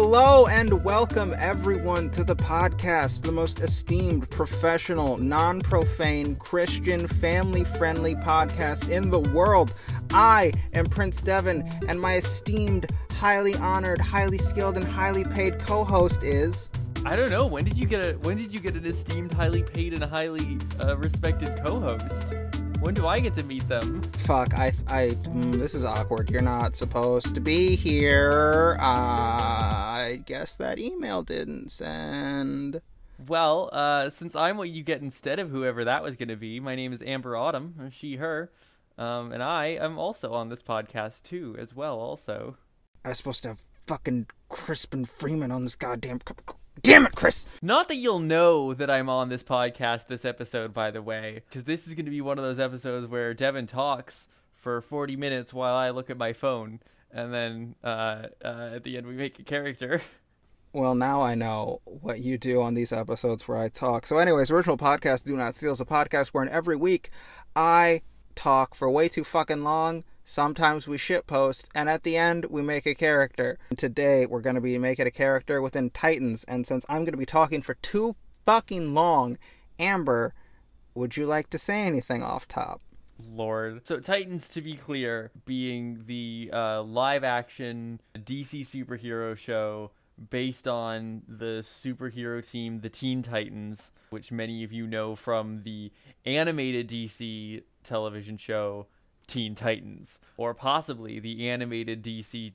Hello and welcome everyone to the podcast, the most esteemed, professional, non profane, Christian, family friendly podcast in the world. I am Prince Devin, and my esteemed, highly honored, highly skilled, and highly paid co host is. I don't know. When did you get a when did you get an esteemed, highly paid, and highly uh, respected co-host? When do I get to meet them? Fuck, I, I, mm, this is awkward. You're not supposed to be here. Uh, I guess that email didn't send. Well, uh, since I'm what you get instead of whoever that was going to be, my name is Amber Autumn, she, her, um, and I am also on this podcast too, as well. Also, I was supposed to have fucking Crispin Freeman on this goddamn. Damn it, Chris! Not that you'll know that I'm on this podcast this episode, by the way, because this is going to be one of those episodes where Devin talks for 40 minutes while I look at my phone, and then uh, uh, at the end we make a character. Well, now I know what you do on these episodes where I talk. So, anyways, original podcast Do Not Steal is a podcast where in every week I talk for way too fucking long Sometimes we shitpost, and at the end, we make a character. Today, we're going to be making a character within Titans, and since I'm going to be talking for too fucking long, Amber, would you like to say anything off top? Lord. So, Titans, to be clear, being the uh, live action DC superhero show based on the superhero team, the Teen Titans, which many of you know from the animated DC television show Teen Titans, or possibly the animated DC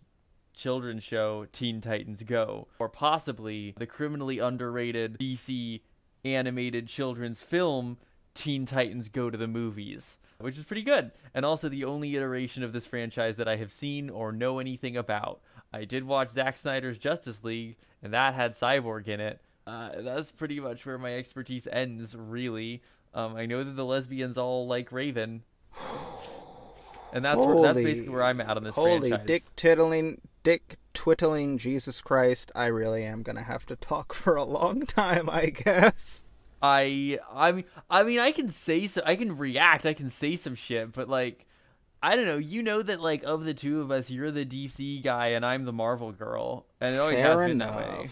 children's show Teen Titans Go, or possibly the criminally underrated DC animated children's film Teen Titans Go to the Movies, which is pretty good, and also the only iteration of this franchise that I have seen or know anything about. I did watch Zack Snyder's Justice League, and that had Cyborg in it. Uh, that's pretty much where my expertise ends, really. Um, I know that the lesbians all like Raven. And that's holy, where, that's basically where I'm at on this holy franchise. dick tittling, dick twittling, Jesus Christ! I really am gonna have to talk for a long time, I guess. I I mean I mean I can say so I can react I can say some shit but like I don't know you know that like of the two of us you're the DC guy and I'm the Marvel girl and it always Fair has been enough. that way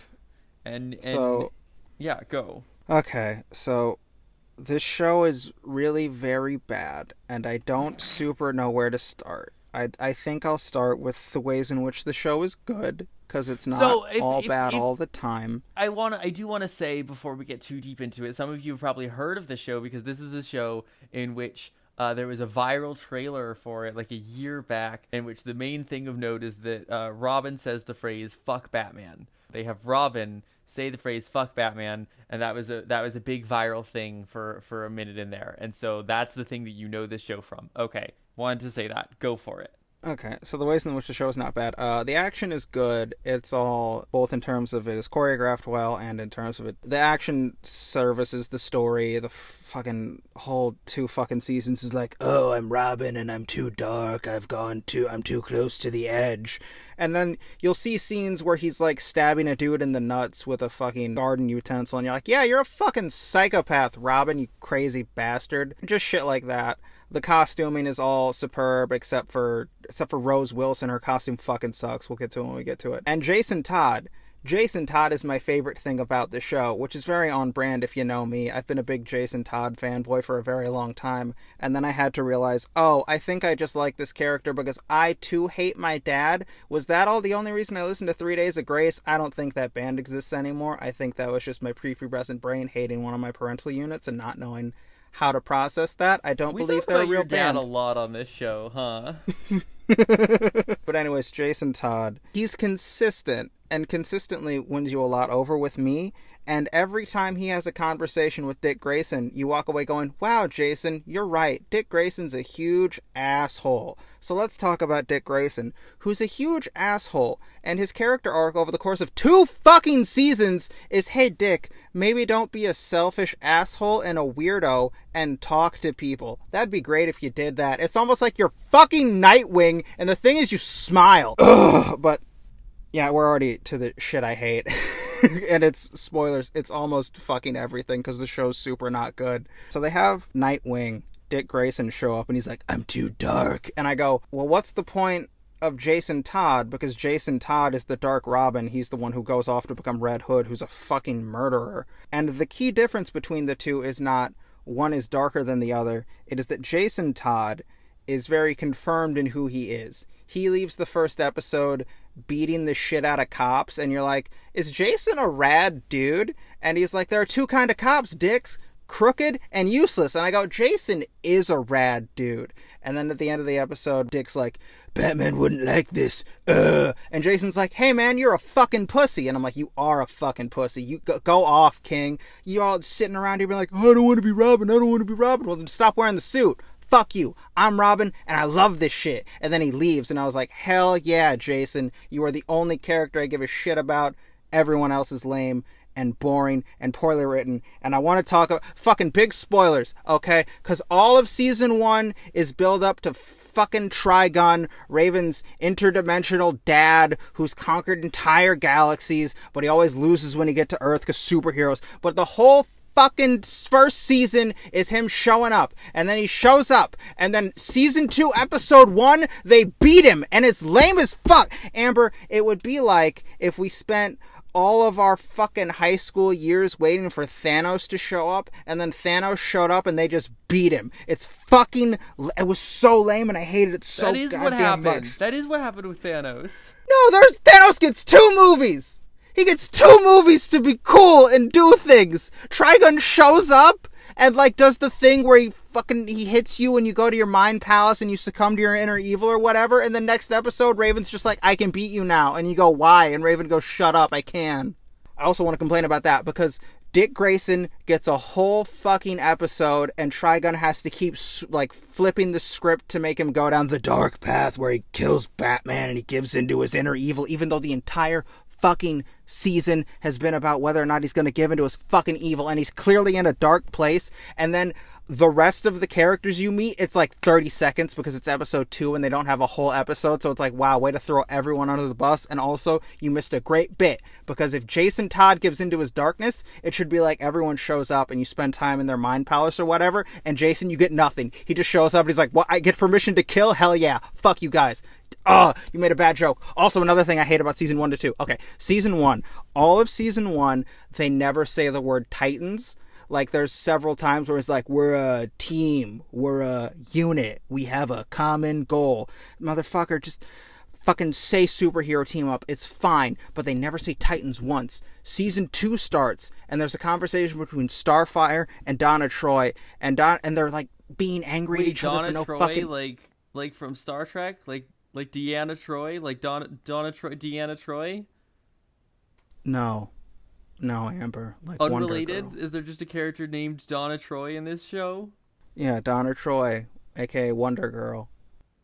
and, and so yeah go okay so this show is really very bad, and I don't super know where to start. I, I think I'll start with the ways in which the show is good because it's not so if, all if, bad if, all the time. I want I do want to say before we get too deep into it, some of you have probably heard of the show because this is a show in which uh, there was a viral trailer for it like a year back, in which the main thing of note is that uh, Robin says the phrase "fuck Batman." They have Robin say the phrase "fuck Batman," and that was a that was a big viral thing for for a minute in there. And so that's the thing that you know this show from. Okay, wanted to say that. Go for it. Okay, so the ways in which the show is not bad. Uh, the action is good. It's all both in terms of it is choreographed well, and in terms of it, the action services the story. The fucking whole two fucking seasons is like, oh, I'm Robin and I'm too dark. I've gone too, I'm too close to the edge. And then you'll see scenes where he's like stabbing a dude in the nuts with a fucking garden utensil, and you're like, yeah, you're a fucking psychopath, Robin, you crazy bastard. Just shit like that. The costuming is all superb except for except for Rose Wilson. Her costume fucking sucks. We'll get to it when we get to it. And Jason Todd. Jason Todd is my favorite thing about the show, which is very on brand if you know me. I've been a big Jason Todd fanboy for a very long time, and then I had to realize, oh, I think I just like this character because I too hate my dad. Was that all the only reason I listened to Three Days of Grace? I don't think that band exists anymore. I think that was just my prepubescent brain hating one of my parental units and not knowing how to process that. I don't we believe they're a real your dad a lot on this show, huh? but anyways, Jason Todd, he's consistent and consistently wins you a lot over with me. And every time he has a conversation with Dick Grayson, you walk away going, Wow, Jason, you're right. Dick Grayson's a huge asshole. So let's talk about Dick Grayson, who's a huge asshole. And his character arc over the course of two fucking seasons is Hey, Dick, maybe don't be a selfish asshole and a weirdo and talk to people. That'd be great if you did that. It's almost like you're fucking Nightwing, and the thing is, you smile. Ugh, but yeah, we're already to the shit I hate. and it's spoilers, it's almost fucking everything because the show's super not good. So they have Nightwing, Dick Grayson show up and he's like, I'm too dark. And I go, Well, what's the point of Jason Todd because Jason Todd is the Dark Robin. He's the one who goes off to become Red Hood, who's a fucking murderer. And the key difference between the two is not one is darker than the other, it is that Jason Todd is very confirmed in who he is. He leaves the first episode beating the shit out of cops, and you're like, is Jason a rad dude? And he's like, there are two kind of cops, dicks crooked and useless. And I go, Jason is a rad dude. And then at the end of the episode, Dick's like, Batman wouldn't like this. Uh. And Jason's like, hey man, you're a fucking pussy. And I'm like, you are a fucking pussy. You go, go off, King. You're all sitting around here being like, I don't want to be Robin. I don't want to be Robin. Well, then stop wearing the suit. Fuck you. I'm Robin and I love this shit. And then he leaves and I was like, hell yeah, Jason. You are the only character I give a shit about. Everyone else is lame and boring and poorly written. And I want to talk about fucking big spoilers, okay? Because all of season one is build up to fucking Trigon, Raven's interdimensional dad who's conquered entire galaxies, but he always loses when he get to Earth because superheroes. But the whole fucking first season is him showing up and then he shows up and then season 2 episode 1 they beat him and it's lame as fuck amber it would be like if we spent all of our fucking high school years waiting for Thanos to show up, and then Thanos showed up and they just beat him. It's fucking. It was so lame, and I hated it so that is what happened. much. That is what happened with Thanos. No, there's Thanos gets two movies. He gets two movies to be cool and do things. Trigon shows up and like does the thing where he fucking he hits you and you go to your mind palace and you succumb to your inner evil or whatever. And the next episode, Raven's just like, I can beat you now, and you go, why? And Raven goes, shut up, I can. I also want to complain about that because Dick Grayson gets a whole fucking episode, and Trigon has to keep like flipping the script to make him go down the dark path where he kills Batman and he gives into his inner evil, even though the entire fucking season has been about whether or not he's going to give into his fucking evil, and he's clearly in a dark place. And then the rest of the characters you meet, it's like 30 seconds because it's episode two and they don't have a whole episode. So it's like, wow, way to throw everyone under the bus. And also, you missed a great bit because if Jason Todd gives into his darkness, it should be like everyone shows up and you spend time in their mind palace or whatever. And Jason, you get nothing. He just shows up and he's like, what? I get permission to kill? Hell yeah. Fuck you guys. Oh, you made a bad joke. Also, another thing I hate about season one to two. Okay, season one, all of season one, they never say the word Titans. Like, there's several times where it's like, we're a team, we're a unit, we have a common goal. Motherfucker, just fucking say superhero team up. It's fine, but they never say Titans once. Season two starts, and there's a conversation between Starfire and Donna Troy, and Don, and they're like being angry Wait, at each Donna other for no Troy, fucking. like like from Star Trek, like like Deanna Troy, like Donna Donna Troy, Deanna Troy. No, no, Amber. Like Unrelated? Is there just a character named Donna Troy in this show? Yeah, Donna Troy, aka Wonder Girl.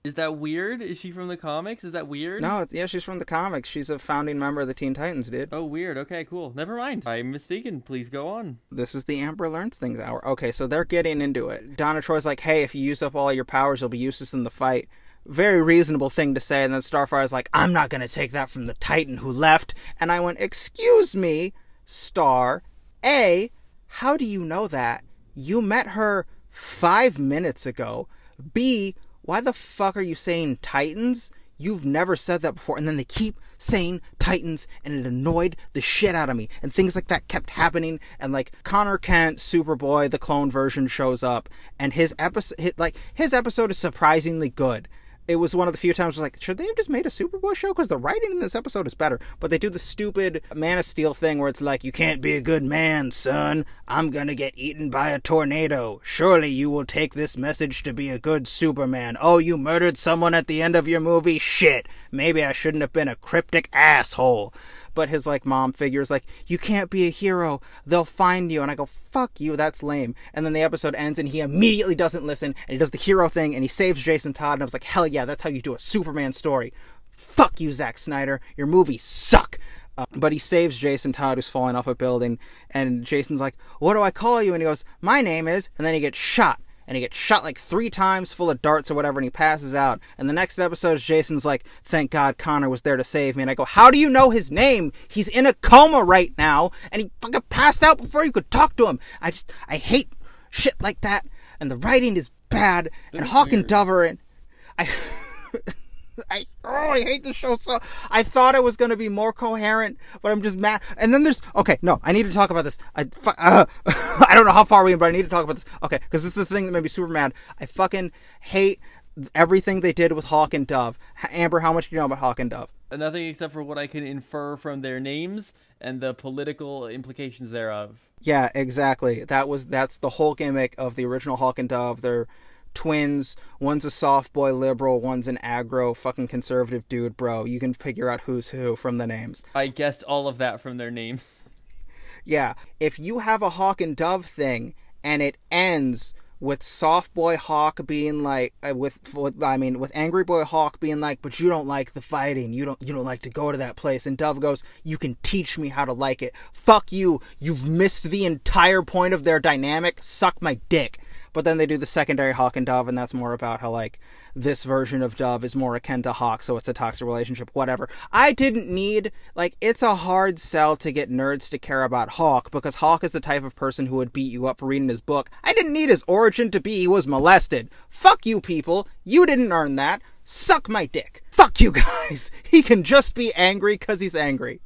Is that weird? Is she from the comics? Is that weird? No, yeah, she's from the comics. She's a founding member of the Teen Titans, dude. Oh, weird. Okay, cool. Never mind. I'm mistaken. Please go on. This is the Amber Learns Things Hour. Okay, so they're getting into it. Donna Troy's like, hey, if you use up all your powers, you'll be useless in the fight. Very reasonable thing to say. And then Starfire's like, I'm not going to take that from the Titan who left. And I went, excuse me, Star. A, how do you know that? You met her five minutes ago. B, why the fuck are you saying Titans? You've never said that before. And then they keep saying Titans, and it annoyed the shit out of me. And things like that kept happening. And like Connor Kent, Superboy, the clone version shows up, and his episode, like his episode is surprisingly good it was one of the few times I was like, should they have just made a Superboy show? Because the writing in this episode is better. But they do the stupid Man of Steel thing where it's like, you can't be a good man, son. I'm gonna get eaten by a tornado. Surely you will take this message to be a good Superman. Oh, you murdered someone at the end of your movie? Shit. Maybe I shouldn't have been a cryptic asshole but his like mom figure is like, you can't be a hero. They'll find you. And I go, fuck you. That's lame. And then the episode ends and he immediately doesn't listen and he does the hero thing and he saves Jason Todd. And I was like, hell yeah, that's how you do a Superman story. Fuck you, Zack Snyder. Your movies suck. Uh, but he saves Jason Todd, who's falling off a building, and Jason's like, "What do I call you?" And he goes, "My name is," and then he gets shot and he gets shot like three times full of darts or whatever and he passes out. And the next episode jason's like thank god connor was there to save me. And i go how do you know his name? He's in a coma right now. And he fucking passed out before you could talk to him. I just i hate shit like that. And the writing is bad. And hawk and dover and i I oh I hate the show so. I thought it was gonna be more coherent, but I'm just mad. And then there's okay, no, I need to talk about this. I uh, I don't know how far we in, but I need to talk about this. Okay, because this is the thing that made me super mad. I fucking hate everything they did with Hawk and Dove. Amber, how much do you know about Hawk and Dove? Nothing except for what I can infer from their names and the political implications thereof. Yeah, exactly. That was that's the whole gimmick of the original Hawk and Dove. They're twins. One's a soft boy liberal, one's an aggro fucking conservative dude, bro. You can figure out who's who from the names. I guessed all of that from their names. Yeah, if you have a Hawk and Dove thing and it ends with soft boy Hawk being like uh, with, with I mean with angry boy Hawk being like but you don't like the fighting you don't you don't like to go to that place and Dove goes you can teach me how to like it fuck you you've missed the entire point of their dynamic suck my dick but then they do the secondary Hawk and Dove and that's more about how like this version of Dove is more akin to Hawk, so it's a toxic relationship, whatever. I didn't need, like, it's a hard sell to get nerds to care about Hawk because Hawk is the type of person who would beat you up for reading his book. I didn't need his origin to be he was molested. Fuck you people. You didn't earn that. Suck my dick. Fuck you guys. He can just be angry because he's angry.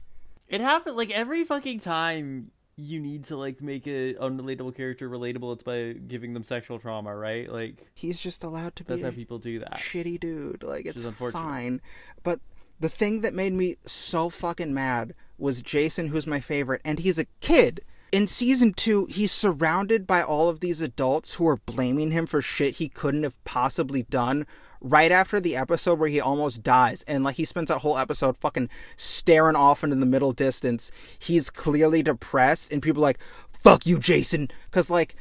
It happened like every fucking time you need to like make a unrelatable character relatable it's by giving them sexual trauma right like He's just allowed to be that's a how people do that shitty dude. Like it's fine. But the thing that made me so fucking mad was Jason, who's my favorite, and he's a kid. In season two, he's surrounded by all of these adults who are blaming him for shit he couldn't have possibly done. Right after the episode where he almost dies, and like he spends that whole episode fucking staring off into the middle distance. He's clearly depressed, and people like, "Fuck you, Jason," because like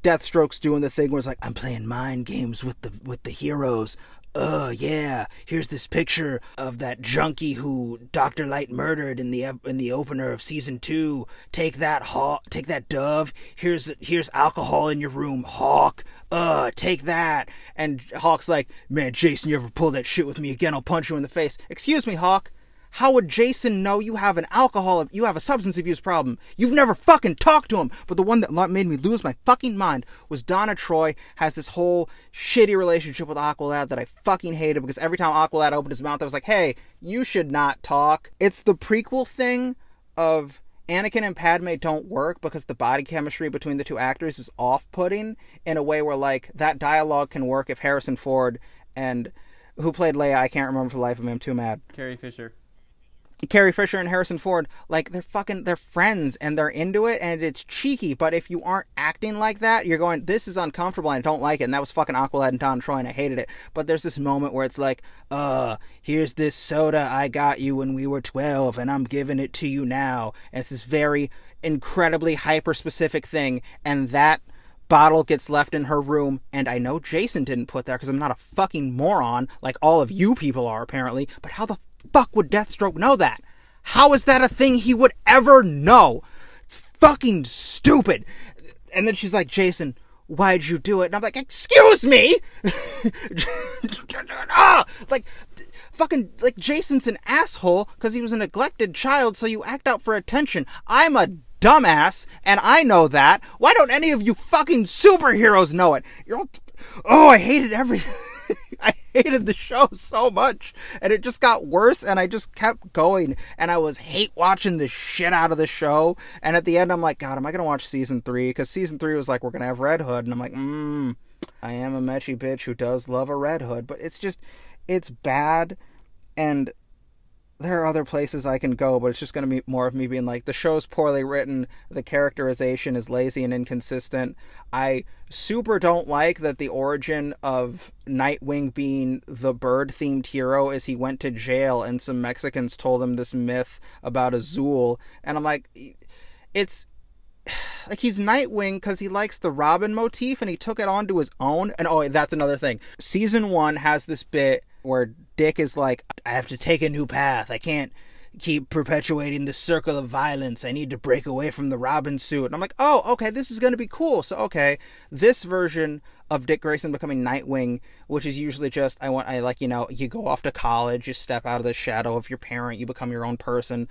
Deathstroke's doing the thing where it's like, "I'm playing mind games with the with the heroes." Oh yeah, here's this picture of that junkie who Doctor Light murdered in the in the opener of season two. Take that, Hawk. Take that, Dove. Here's here's alcohol in your room, Hawk. Uh, take that. And Hawk's like, man, Jason, you ever pull that shit with me again? I'll punch you in the face. Excuse me, Hawk. How would Jason know you have an alcohol, you have a substance abuse problem? You've never fucking talked to him. But the one that made me lose my fucking mind was Donna Troy has this whole shitty relationship with Aqualad that I fucking hated because every time Aqualad opened his mouth, I was like, hey, you should not talk. It's the prequel thing of Anakin and Padme don't work because the body chemistry between the two actors is off putting in a way where, like, that dialogue can work if Harrison Ford and who played Leia, I can't remember for the life of me, I'm too mad. carrie fisher Carrie Fisher and Harrison Ford, like they're fucking they're friends and they're into it and it's cheeky, but if you aren't acting like that, you're going, This is uncomfortable and I don't like it, and that was fucking Aqualad and Don Troy and I hated it. But there's this moment where it's like, uh, here's this soda I got you when we were twelve and I'm giving it to you now. And it's this very incredibly hyper specific thing, and that bottle gets left in her room, and I know Jason didn't put that because I'm not a fucking moron like all of you people are apparently. But how the fuck would Deathstroke know that? How is that a thing he would ever know? It's fucking stupid. And then she's like, Jason, why'd you do it? And I'm like, excuse me. ah, like fucking like Jason's an asshole because he was a neglected child, so you act out for attention. I'm a dumbass, and I know that. Why don't any of you fucking superheroes know it? You're all, oh, I hated everything. I hated the show so much, and it just got worse, and I just kept going, and I was hate watching the shit out of the show. And at the end, I'm like, God, am I gonna watch season three? Because season three was like, we're gonna have Red Hood, and I'm like, mmm, I am a metchy bitch who does love a Red Hood, but it's just, it's bad, and there are other places I can go, but it's just going to be more of me being like, the show's poorly written, the characterization is lazy and inconsistent. I super don't like that the origin of Nightwing being the bird themed hero is he went to jail and some Mexicans told him this myth about Azul. And I'm like, it's like he's Nightwing because he likes the Robin motif and he took it onto his own. And oh, that's another thing. Season one has this bit where Dick is like, I have to take a new path. I can't keep perpetuating the circle of violence. I need to break away from the Robin suit. And I'm like, oh, okay, this is going to be cool. So, okay, this version of Dick Grayson becoming Nightwing, which is usually just, I want, I like, you know, you go off to college, you step out of the shadow of your parent, you become your own person.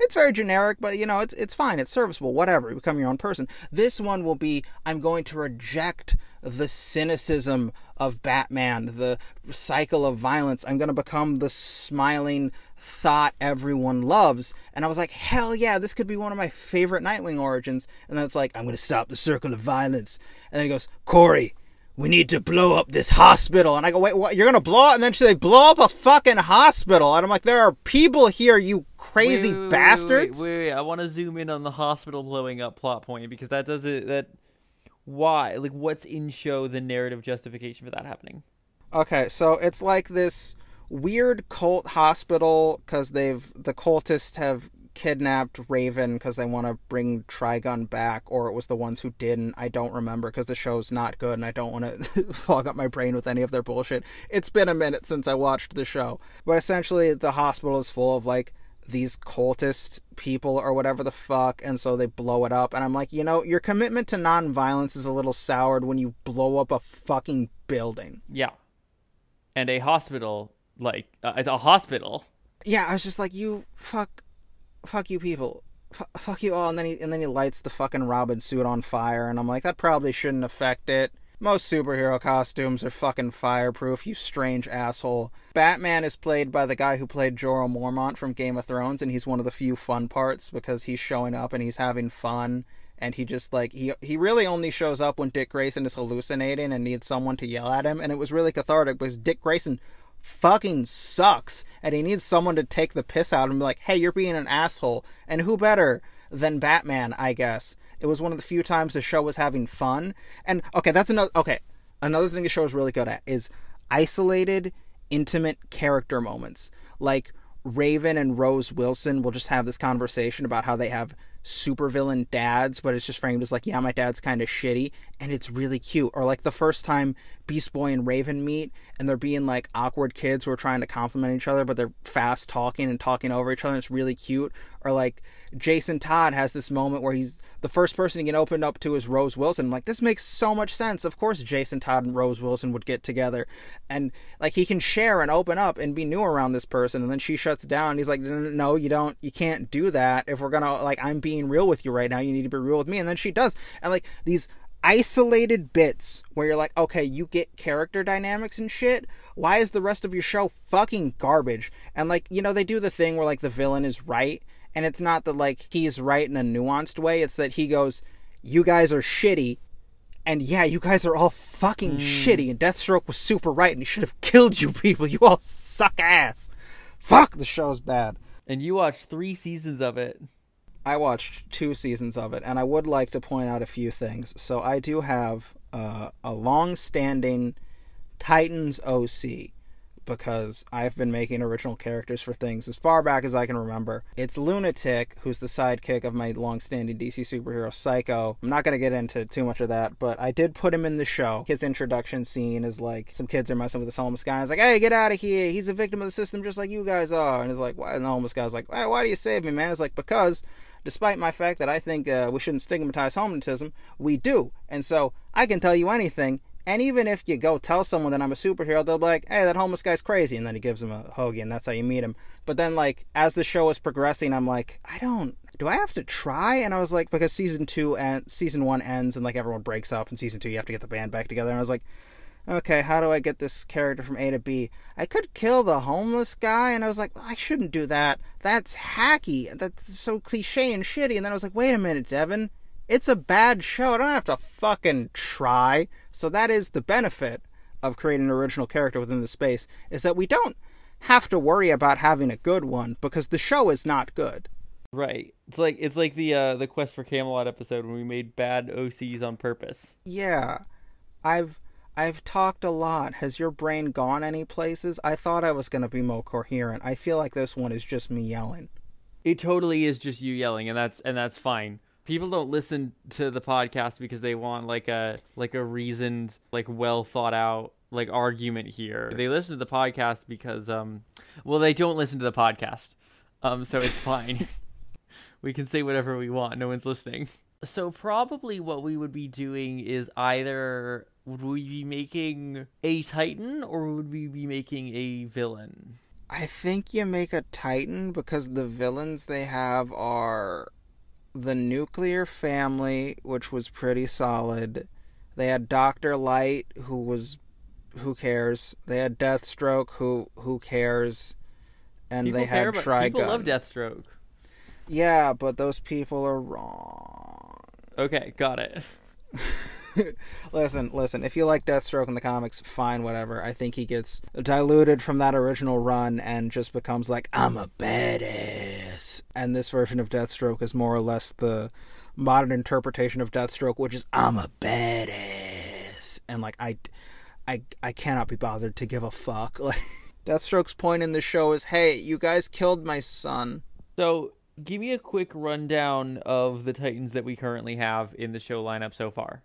It's very generic, but, you know, it's, it's fine. It's serviceable, whatever. You become your own person. This one will be, I'm going to reject the cynicism of Batman, the cycle of violence. I'm going to become the smiling thought everyone loves. And I was like, hell yeah, this could be one of my favorite Nightwing origins. And then it's like, I'm going to stop the circle of violence. And then he goes, Kory, we need to blow up this hospital. And I go, wait, what? You're going to blow up? And then she's like, blow up a fucking hospital. And I'm like, there are people here, you crazy wait, wait, bastards. Wait, wait, wait, I want to zoom in on the hospital blowing up plot point because that does it. That why? Like, what's in show the narrative justification for that happening? Okay, so it's like this weird cult hospital because they've the cultists have kidnapped Raven because they want to bring Trigon back, or it was the ones who didn't. I don't remember because the show's not good and I don't want to fog up my brain with any of their bullshit. It's been a minute since I watched the show. But essentially, the hospital is full of like these cultist people or whatever the fuck, and so they blow it up. And I'm like, you know, your commitment to non-violence is a little soured when you blow up a fucking building. Yeah, and a hospital, like uh, a hospital. Yeah, I was just like, you fuck, fuck you people. F- fuck you all, and then he and then he lights the fucking Robin suit on fire, and I'm like, that probably shouldn't affect it. Most superhero costumes are fucking fireproof, you strange asshole. Batman is played by the guy who played Jorah Mormont from Game of Thrones, and he's one of the few fun parts because he's showing up and he's having fun. And he just like he he really only shows up when Dick Grayson is hallucinating and needs someone to yell at him, and it was really cathartic because Dick Grayson fucking sucks and he needs someone to take the piss out and be like, "Hey, you're being an asshole." And who better than Batman, I guess. It was one of the few times the show was having fun. And okay, that's another okay. Another thing the show is really good at is isolated, intimate character moments. Like Raven and Rose Wilson will just have this conversation about how they have supervillain dads, but it's just framed as like, yeah, my dad's kind of shitty, and it's really cute. Or like the first time Beast Boy and Raven meet, and they're being like awkward kids who are trying to compliment each other, but they're fast talking and talking over each other, it's really cute. Or like Jason Todd has this moment where he's the first person he can open up to is Rose Wilson. I'm like, this makes so much sense. Of course, Jason Todd and Rose Wilson would get together, and like he can share and open up and be new around this person. And then she shuts down. he's like, no, you don't, you can't do that. If we're gonna like, I'm being real with you right now. You need to be real with me. And then she does. And like these isolated bits where you're like, okay, you get character dynamics and shit. Why is the rest of your show fucking garbage? And like, you know, they do the thing where like the villain is right and it's not that like he's right in a nuanced way it's that he goes you guys are shitty and yeah you guys are all fucking mm. shitty and deathstroke was super right and he should have killed you people you all suck ass fuck the show's bad and you watched three seasons of it i watched two seasons of it and i would like to point out a few things so i do have uh, a long-standing titans oc because I've been making original characters for things as far back as I can remember. It's Lunatic, who's the sidekick of my long-standing DC superhero Psycho. I'm not going to get into too much of that, but I did put him in the show. His introduction scene is like some kids are messing with this homeless guy. And it's like, hey, get out of here. He's a victim of the system just like you guys are. And it's like, why? And the homeless guy's like, why, why do you save me, man? It's like, because despite my fact that I think uh, we shouldn't stigmatize homelessism, we do. And so I can tell you anything, and even if you go tell someone that I'm a superhero, they'll be like, hey, that homeless guy's crazy. And then he gives him a hoagie, and that's how you meet him. But then, like, as the show is progressing, I'm like, I don't. Do I have to try? And I was like, because season two and season one ends, and like everyone breaks up, and season two you have to get the band back together. And I was like, okay, how do I get this character from A to B? I could kill the homeless guy, and I was like, well, I shouldn't do that. That's hacky. That's so cliche and shitty. And then I was like, wait a minute, Devin. It's a bad show. I don't have to fucking try. So that is the benefit of creating an original character within the space is that we don't have to worry about having a good one because the show is not good. Right. It's like it's like the uh the Quest for Camelot episode when we made bad OCs on purpose. Yeah. I've I've talked a lot. Has your brain gone any places? I thought I was going to be more coherent. I feel like this one is just me yelling. It totally is just you yelling and that's and that's fine people don't listen to the podcast because they want like a like a reasoned like well thought out like argument here they listen to the podcast because um well they don't listen to the podcast Um, so it's fine. we can say whatever we want. No one's listening. So probably what we would be doing is either would we be making a Titan or would we be making a villain? I think you make a Titan because the villains they have are the nuclear family, which was pretty solid. They had Doctor Light, who was who cares. They had Deathstroke, who who cares, and People they had about- Trigon. People love Deathstroke. Yeah, but those people are wrong. Okay, got it. listen, listen. If you like Deathstroke in the comics, fine, whatever. I think he gets diluted from that original run and just becomes like, I'm a badass. And this version of Deathstroke is more or less the modern interpretation of Deathstroke, which is, I'm a badass. And like, I, I, I cannot be bothered to give a fuck. Like, Deathstroke's point in the show is, hey, you guys killed my son. So, give me a quick rundown of the Titans that we currently have in the show lineup so far.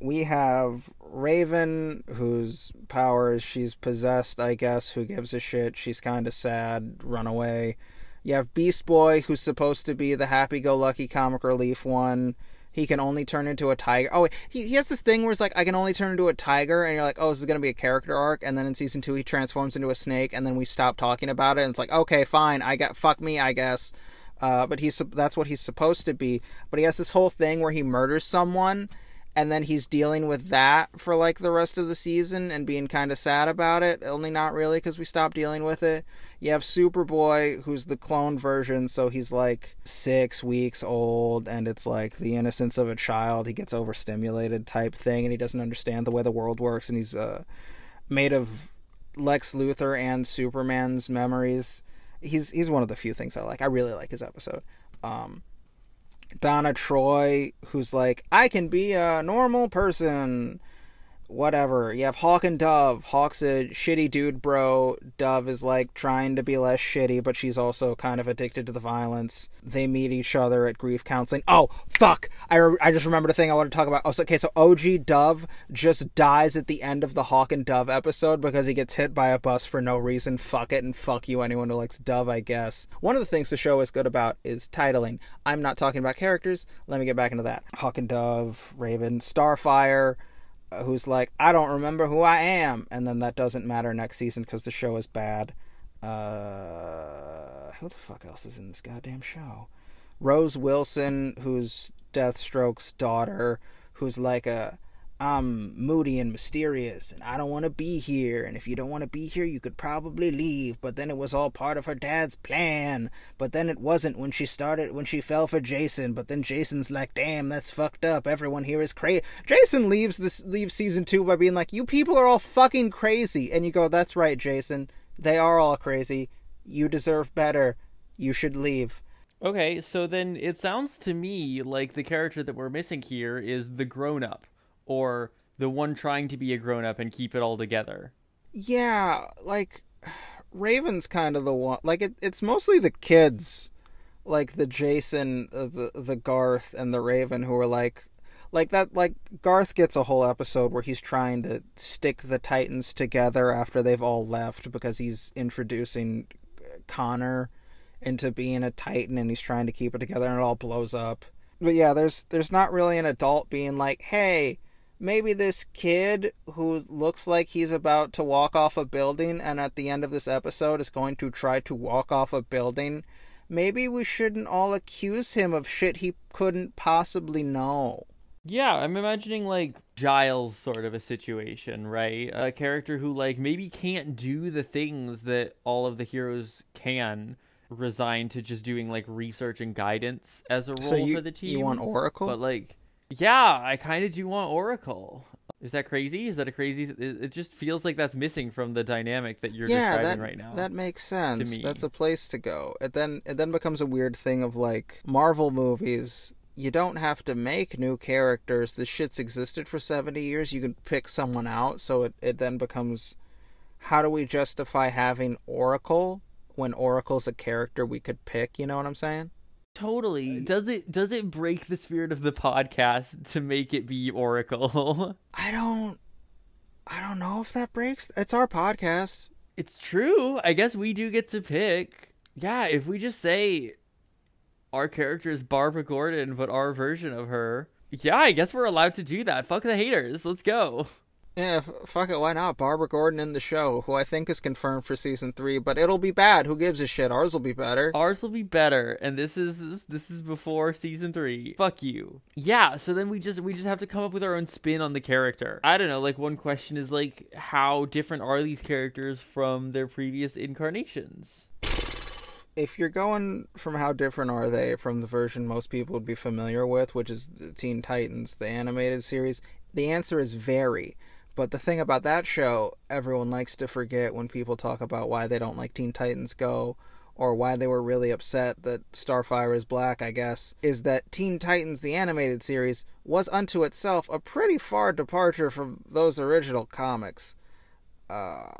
We have Raven, whose powers she's possessed, I guess. Who gives a shit? She's kind of sad, run away. You have Beast Boy, who's supposed to be the happy go lucky comic relief one. He can only turn into a tiger. Oh, he, he has this thing where it's like, I can only turn into a tiger, and you're like, oh, this is going to be a character arc. And then in season two, he transforms into a snake, and then we stop talking about it, and it's like, okay, fine, I got, fuck me, I guess. Uh, but he's that's what he's supposed to be. But he has this whole thing where he murders someone, and then he's dealing with that for like the rest of the season and being kind of sad about it. Only not really because we stopped dealing with it. You have Superboy, who's the clone version, so he's like six weeks old, and it's like the innocence of a child. He gets overstimulated type thing, and he doesn't understand the way the world works, and he's uh, made of Lex Luthor and Superman's memories. He's he's one of the few things I like. I really like his episode. Um, Donna Troy, who's like, I can be a normal person. Whatever. You have Hawk and Dove. Hawk's a shitty dude, bro. Dove is like trying to be less shitty, but she's also kind of addicted to the violence. They meet each other at grief counseling. Oh, fuck! I, re- I just remembered a thing I want to talk about. Oh, so, okay, so OG Dove just dies at the end of the Hawk and Dove episode because he gets hit by a bus for no reason. Fuck it, and fuck you, anyone who likes Dove, I guess. One of the things the show is good about is titling. I'm not talking about characters. Let me get back into that. Hawk and Dove, Raven, Starfire who's like, I don't remember who I am, and then that doesn't matter next season because the show is bad. Uh, who the fuck else is in this goddamn show? Rose Wilson, who's Deathstroke's daughter, who's like a, I'm moody and mysterious, and I don't want to be here. And if you don't want to be here, you could probably leave. But then it was all part of her dad's plan. But then it wasn't when she started, when she fell for Jason. But then Jason's like, damn, that's fucked up. Everyone here is crazy. Jason leaves this, leaves season two by being like, you people are all fucking crazy. And you go, that's right, Jason. They are all crazy. You deserve better. You should leave. Okay, so then it sounds to me like the character that we're missing here is the grown up, or the one trying to be a grown up and keep it all together. Yeah, like Raven's kind of the one. Like it, it's mostly the kids, like the Jason, uh, the the Garth, and the Raven who are like, like that. Like Garth gets a whole episode where he's trying to stick the Titans together after they've all left because he's introducing Connor into being a Titan and he's trying to keep it together and it all blows up. But yeah, there's there's not really an adult being like, hey maybe this kid who looks like he's about to walk off a building and at the end of this episode is going to try to walk off a building, maybe we shouldn't all accuse him of shit he couldn't possibly know. Yeah, I'm imagining like Giles sort of a situation, right? A character who like maybe can't do the things that all of the heroes can, resigned to just doing like research and guidance as a role so you, for the team. you want Oracle? But like yeah, I kind of do want Oracle. Is that crazy? Is that a crazy? It it just feels like that's missing from the dynamic that you're yeah, describing that, right now. That makes sense. That's a place to go. It then it then becomes a weird thing of like Marvel movies. You don't have to make new characters. The shit's existed for seventy years. You can pick someone out. So it, it then becomes how do we justify having Oracle when Oracle's a character we could pick, you know what I'm saying? Totally. Does it does it break the spirit of the podcast to make it be Oracle? I don't I don't know if that breaks it's our podcast. It's true. I guess we do get to pick. Yeah, if we just say our character is Barbara Gordon, but our version of her. Yeah, I guess we're allowed to do that. Fuck the haters. Let's go. Yeah, fuck it, why not? Barbara Gordon in the show, who I think is confirmed for season three, but it'll be bad. Who gives a shit? Ours will be better. Ours will be better, and this is this is before season three. Fuck you. Yeah, so then we just we just have to come up with our own spin on the character. I don't know. Like one question is like, how different are these characters from their previous incarnations? if you're going from how different are they from the version most people would be familiar with, which is Teen Titans, the animated series, the answer is very. But the thing about that show, everyone likes to forget when people talk about why they don't like Teen Titans Go or why they were really upset that Starfire is black, I guess, is that Teen Titans, the animated series, was unto itself a pretty far departure from those original comics. Uh,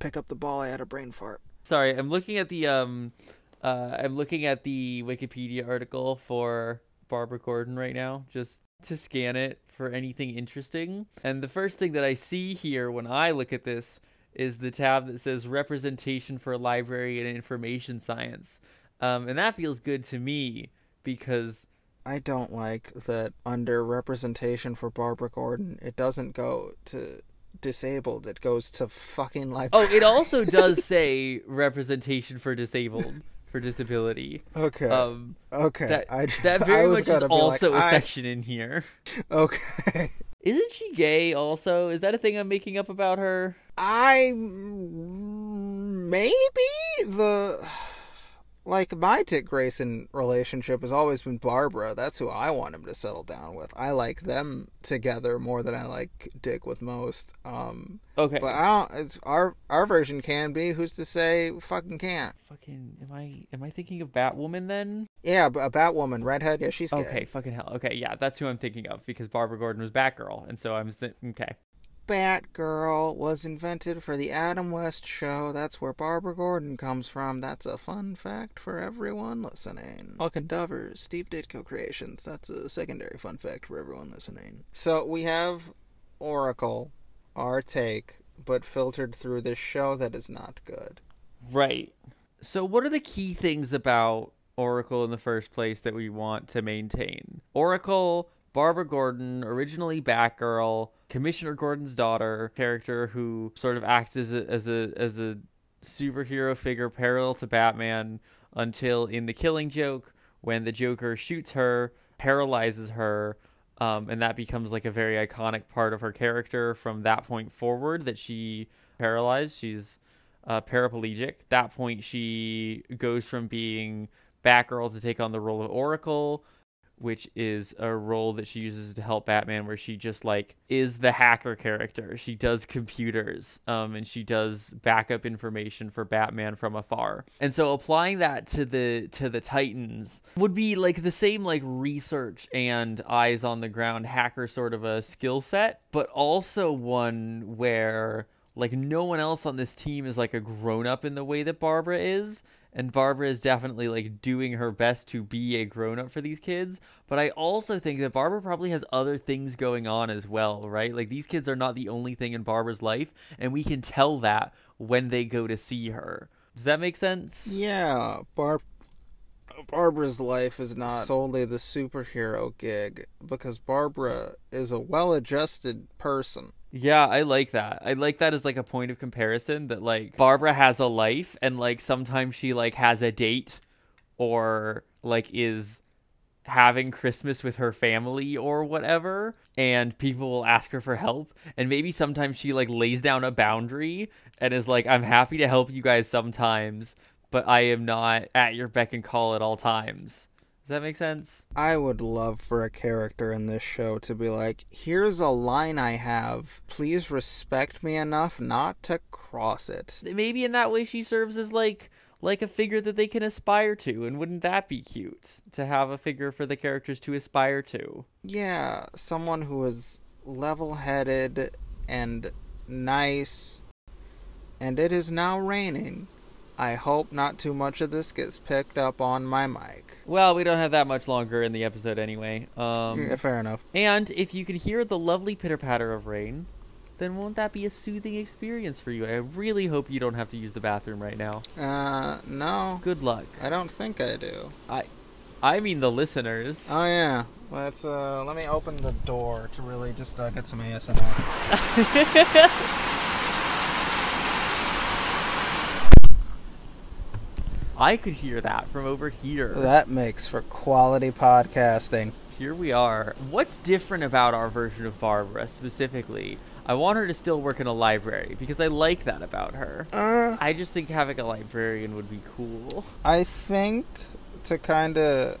pick up the ball, I had a brain fart. Sorry, I'm looking at the um uh, I'm looking at the Wikipedia article for Barbara Gordon right now, just to scan it for anything interesting. And the first thing that I see here when I look at this is the tab that says representation for library and information science. Um, and that feels good to me because I don't like that under representation for Barbara Gordon, it doesn't go to disabled, it goes to fucking library. Oh, it also does say representation for disabled for disability. Okay. Um, okay. that I, that very was much is also like, a I- section in here. Okay. Isn't she gay also? Is that a thing I'm making up about her? I maybe the like my Dick Grayson relationship has always been Barbara. That's who I want him to settle down with. I like them together more than I like Dick with most. Um, Okay. but I don't. It's our our version can be. Who's to say fucking can't? fucking am I am I thinking of Batwoman then? Yeah, a Batwoman, redhead. Yeah, she's gay. Okay, fucking hell. Okay, yeah, that's who I'm thinking of because Barbara Gordon was Batgirl, and so I'm th- okay. Batgirl was invented for the Adam West show. That's where Barbara Gordon comes from. That's a fun fact for everyone listening. Fucking Dovers, Steve Ditko Creations. That's a secondary fun fact for everyone listening. So we have Oracle, our take, but filtered through this show that is not good. Right. So what are the key things about Oracle in the first place that we want to maintain? Oracle, Barbara Gordon, originally Batgirl, Commissioner Gordon's daughter, character who sort of acts as a as a as a superhero figure parallel to Batman until in the Killing Joke when the Joker shoots her, paralyzes her, um, and that becomes like a very iconic part of her character from that point forward that she paralyzed. She's uh, paraplegic. That point, she goes from being Batgirl to take on the role of Oracle, which is a role that she uses to help Batman, where she just like is the hacker character. She does computers, um, and she does backup information for Batman from afar. And so applying that to the to the Titans would be like the same like research and eyes on the ground hacker sort of a skill set, but also one where like no one else on this team is like a grown up in the way that Barbara is. And Barbara is definitely like doing her best to be a grown up for these kids. But I also think that Barbara probably has other things going on as well, right? Like these kids are not the only thing in Barbara's life. And we can tell that when they go to see her. Does that make sense? Yeah, Barb. Barbara's life is not solely the superhero gig because Barbara is a well-adjusted person. Yeah, I like that. I like that as like a point of comparison that like Barbara has a life and like sometimes she like has a date or like is having Christmas with her family or whatever and people will ask her for help and maybe sometimes she like lays down a boundary and is like I'm happy to help you guys sometimes but I am not at your beck and call at all times. Does that make sense? I would love for a character in this show to be like, here's a line I have. Please respect me enough not to cross it. maybe in that way she serves as like like a figure that they can aspire to and wouldn't that be cute to have a figure for the characters to aspire to Yeah, someone who is level headed and nice. And it is now raining. I hope not too much of this gets picked up on my mic. Well, we don't have that much longer in the episode anyway. Um, Yeah, fair enough. And if you can hear the lovely pitter patter of rain, then won't that be a soothing experience for you? I really hope you don't have to use the bathroom right now. Uh, no, Good luck. I don't think I do. I, I mean the listeners. Oh yeah, let's uh, let me open the door to really just uh, get some ASMR. I could hear that from over here. That makes for quality podcasting. Here we are. What's different about our version of Barbara specifically? I want her to still work in a library because I like that about her. Uh, I just think having a librarian would be cool. I think to kind of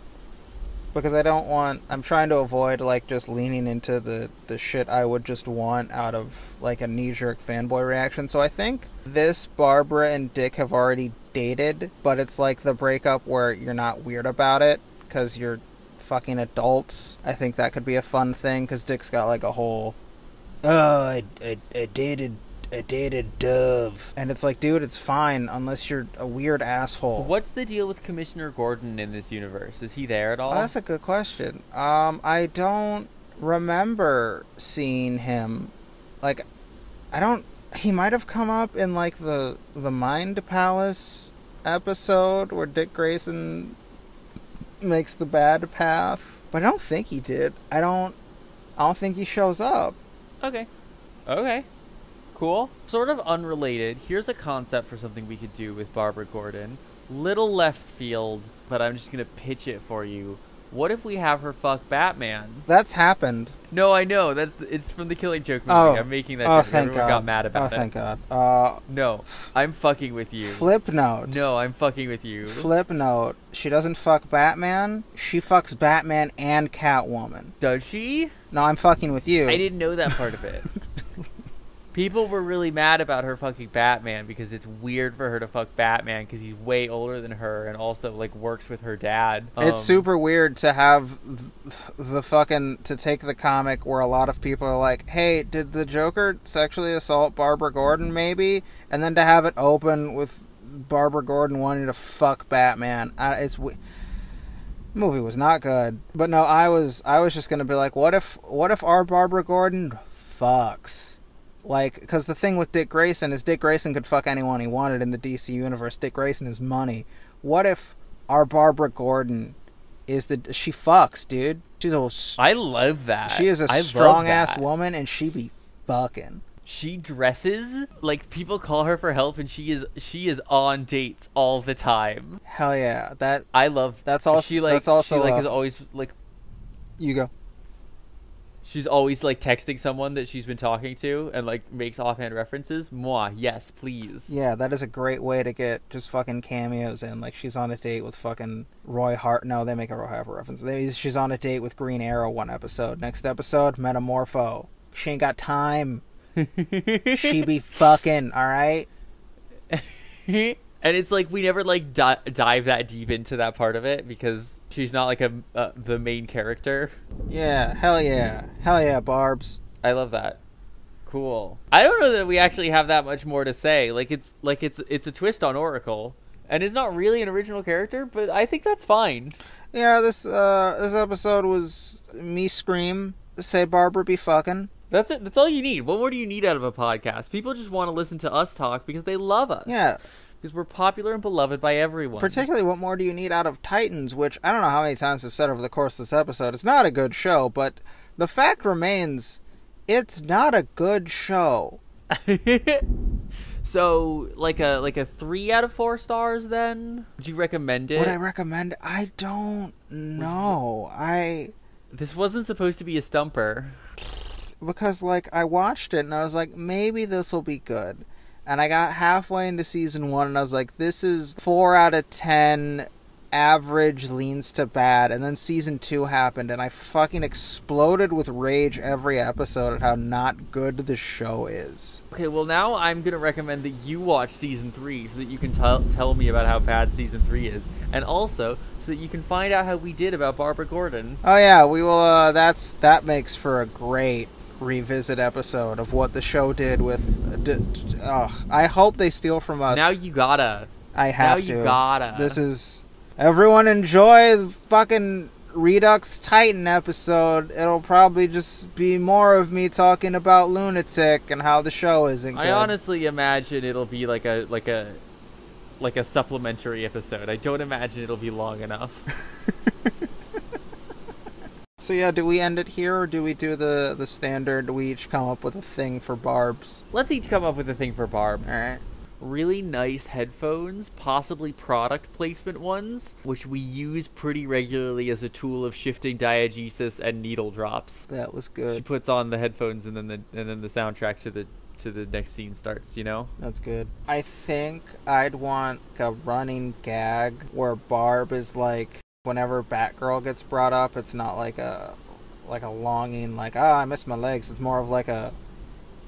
because I don't want I'm trying to avoid like just leaning into the the shit I would just want out of like a knee jerk fanboy reaction. So I think this Barbara and Dick have already dated, but it's like the breakup where you're not weird about it cuz you're fucking adults. I think that could be a fun thing cuz Dick's got like a whole oh, I, I, I dated I dated Dove. And it's like, dude, it's fine unless you're a weird asshole. What's the deal with Commissioner Gordon in this universe? Is he there at all? Oh, that's a good question. Um, I don't remember seeing him. Like, I don't. He might have come up in like the the Mind Palace episode where Dick Grayson makes the bad path, but I don't think he did. I don't. I don't think he shows up. Okay. Okay. Cool. Sort of unrelated. Here's a concept for something we could do with Barbara Gordon. Little left field, but I'm just going to pitch it for you. What if we have her fuck Batman? That's happened. No, I know. That's it's from the Killing Joke movie. Oh. I'm making that Oh, joke. thank Everyone God. got mad about that. oh, it. thank God. Uh, No, I'm fucking with you. flip note. No, I'm fucking with you. Flip note. She doesn't fuck Batman. She fucks Batman and Catwoman. Does she? No, I'm fucking with you. I didn't know that part of it. People were really mad about her fucking Batman because it's weird for her to fuck Batman because he's way older than her and also like works with her dad. It's Um, super weird to have th- the fucking to take the comic where a lot of people are like, "Hey, did the Joker sexually assault Barbara Gordon maybe?" and then to have it open with Barbara Gordon wanting to fuck Batman. I, it's w- movie was not good. But no, I was I was just going to be like, "What if what if our Barbara Gordon fucks?" Like, because the thing with Dick Grayson is Dick Grayson could fuck anyone he wanted in the DC universe. Dick Grayson is money. What if our Barbara Gordon is the she fucks, dude? She's a I love that. she is a I strong ass woman, and she be fucking. She dresses like people call her for help, and she is she is on dates all the time. Hell yeah, that I love. That's also- she like that's also, she like uh, is always like you go. She's always like texting someone that she's been talking to and like makes offhand references. Moi, yes, please. Yeah, that is a great way to get just fucking cameos in. Like she's on a date with fucking Roy Hart. No, they make a Roy Harper reference. They, she's on a date with Green Arrow one episode. Next episode, Metamorpho. She ain't got time. she be fucking all right. and it's like we never like di- dive that deep into that part of it because she's not like a uh, the main character. Yeah, hell yeah, hell yeah, Barb's. I love that. Cool. I don't know that we actually have that much more to say. Like it's like it's it's a twist on Oracle, and it's not really an original character, but I think that's fine. Yeah, this uh this episode was me scream say Barbara be fucking. That's it. That's all you need. What more do you need out of a podcast? People just want to listen to us talk because they love us. Yeah, Because we're popular and beloved by everyone. particularly what more do you need out of Titans, which I don't know how many times I've said over the course of this episode. It's not a good show, but the fact remains it's not a good show. so, like a like a three out of four stars. Then would you recommend it? Would I recommend I don't know. I This wasn't supposed to be a stumper. because like I watched it and I was like maybe this will be good. And I got halfway into season 1 and I was like this is 4 out of 10 average leans to bad and then season 2 happened and I fucking exploded with rage every episode at how not good the show is. Okay, well now I'm gonna recommend that you watch season three so that you can tell tell me about how bad season three is, and also so that you can find out how we did about Barbara Gordon. Oh yeah, we will uh that's that makes for a great revisit episode of what the show did with d- d- ugh, I hope they steal from us. Now you gotta. I have now to. you gotta. This is everyone enjoy the fucking Redux Titan episode. It'll probably just be more of me talking about Lunatic and how the show isn't good. I honestly imagine it'll be like a like a like a supplementary episode. I don't imagine it'll be long enough. So yeah, do we end it here or do we do the the standard? Do we each come up with a thing for barbs? Let's each come up with a thing for Barb. All right. Really nice headphones, possibly product placement ones, which we use pretty regularly as a tool of shifting diegesis and needle drops. That was good. She puts on the headphones and then the and then the soundtrack to the to the next scene starts, you know? That's good. I think I'd want a running gag where Barb is like whenever Batgirl gets brought up, it's not like a like a longing like, "Oh, I miss my legs." It's more of like a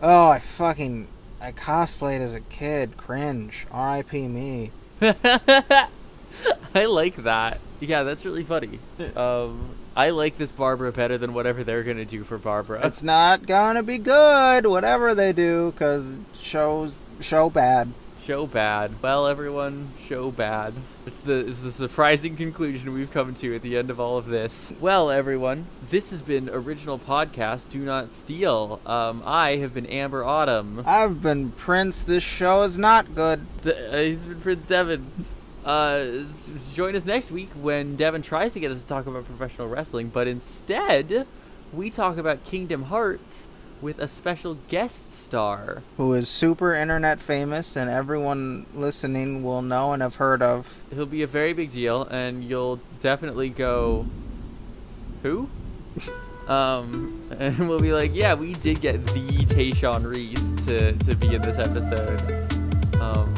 Oh, I fucking I cosplayed as a kid. Cringe. R.I.P. me. I like that. Yeah, that's really funny. Um, I like this Barbara better than whatever they're gonna do for Barbara. It's not gonna be good, whatever they do, because shows show bad. Show bad. Well, everyone, show bad. It's the the surprising conclusion we've come to at the end of all of this. Well, everyone, this has been original podcast. Do not steal. Um, I have been Amber Autumn. I've been Prince. This show is not good. D- uh, he's been Prince Devin. Uh, join us next week when Devin tries to get us to talk about professional wrestling, but instead, we talk about Kingdom Hearts with a special guest star. Who is super internet famous and everyone listening will know and have heard of. He'll be a very big deal, and you'll definitely go, who? um, and we'll be like, yeah, we did get the Tayshawn Reese to, to be in this episode. Um,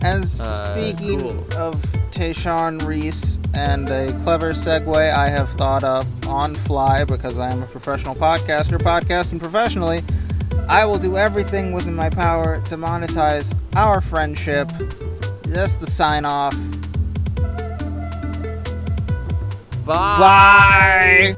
And Uh, speaking cool. of Tayshawn Reese and a clever segue I have thought of on fly because I am a professional podcaster podcasting professionally, I will do everything within my power to monetize our friendship. That's the sign off. bye. Bye.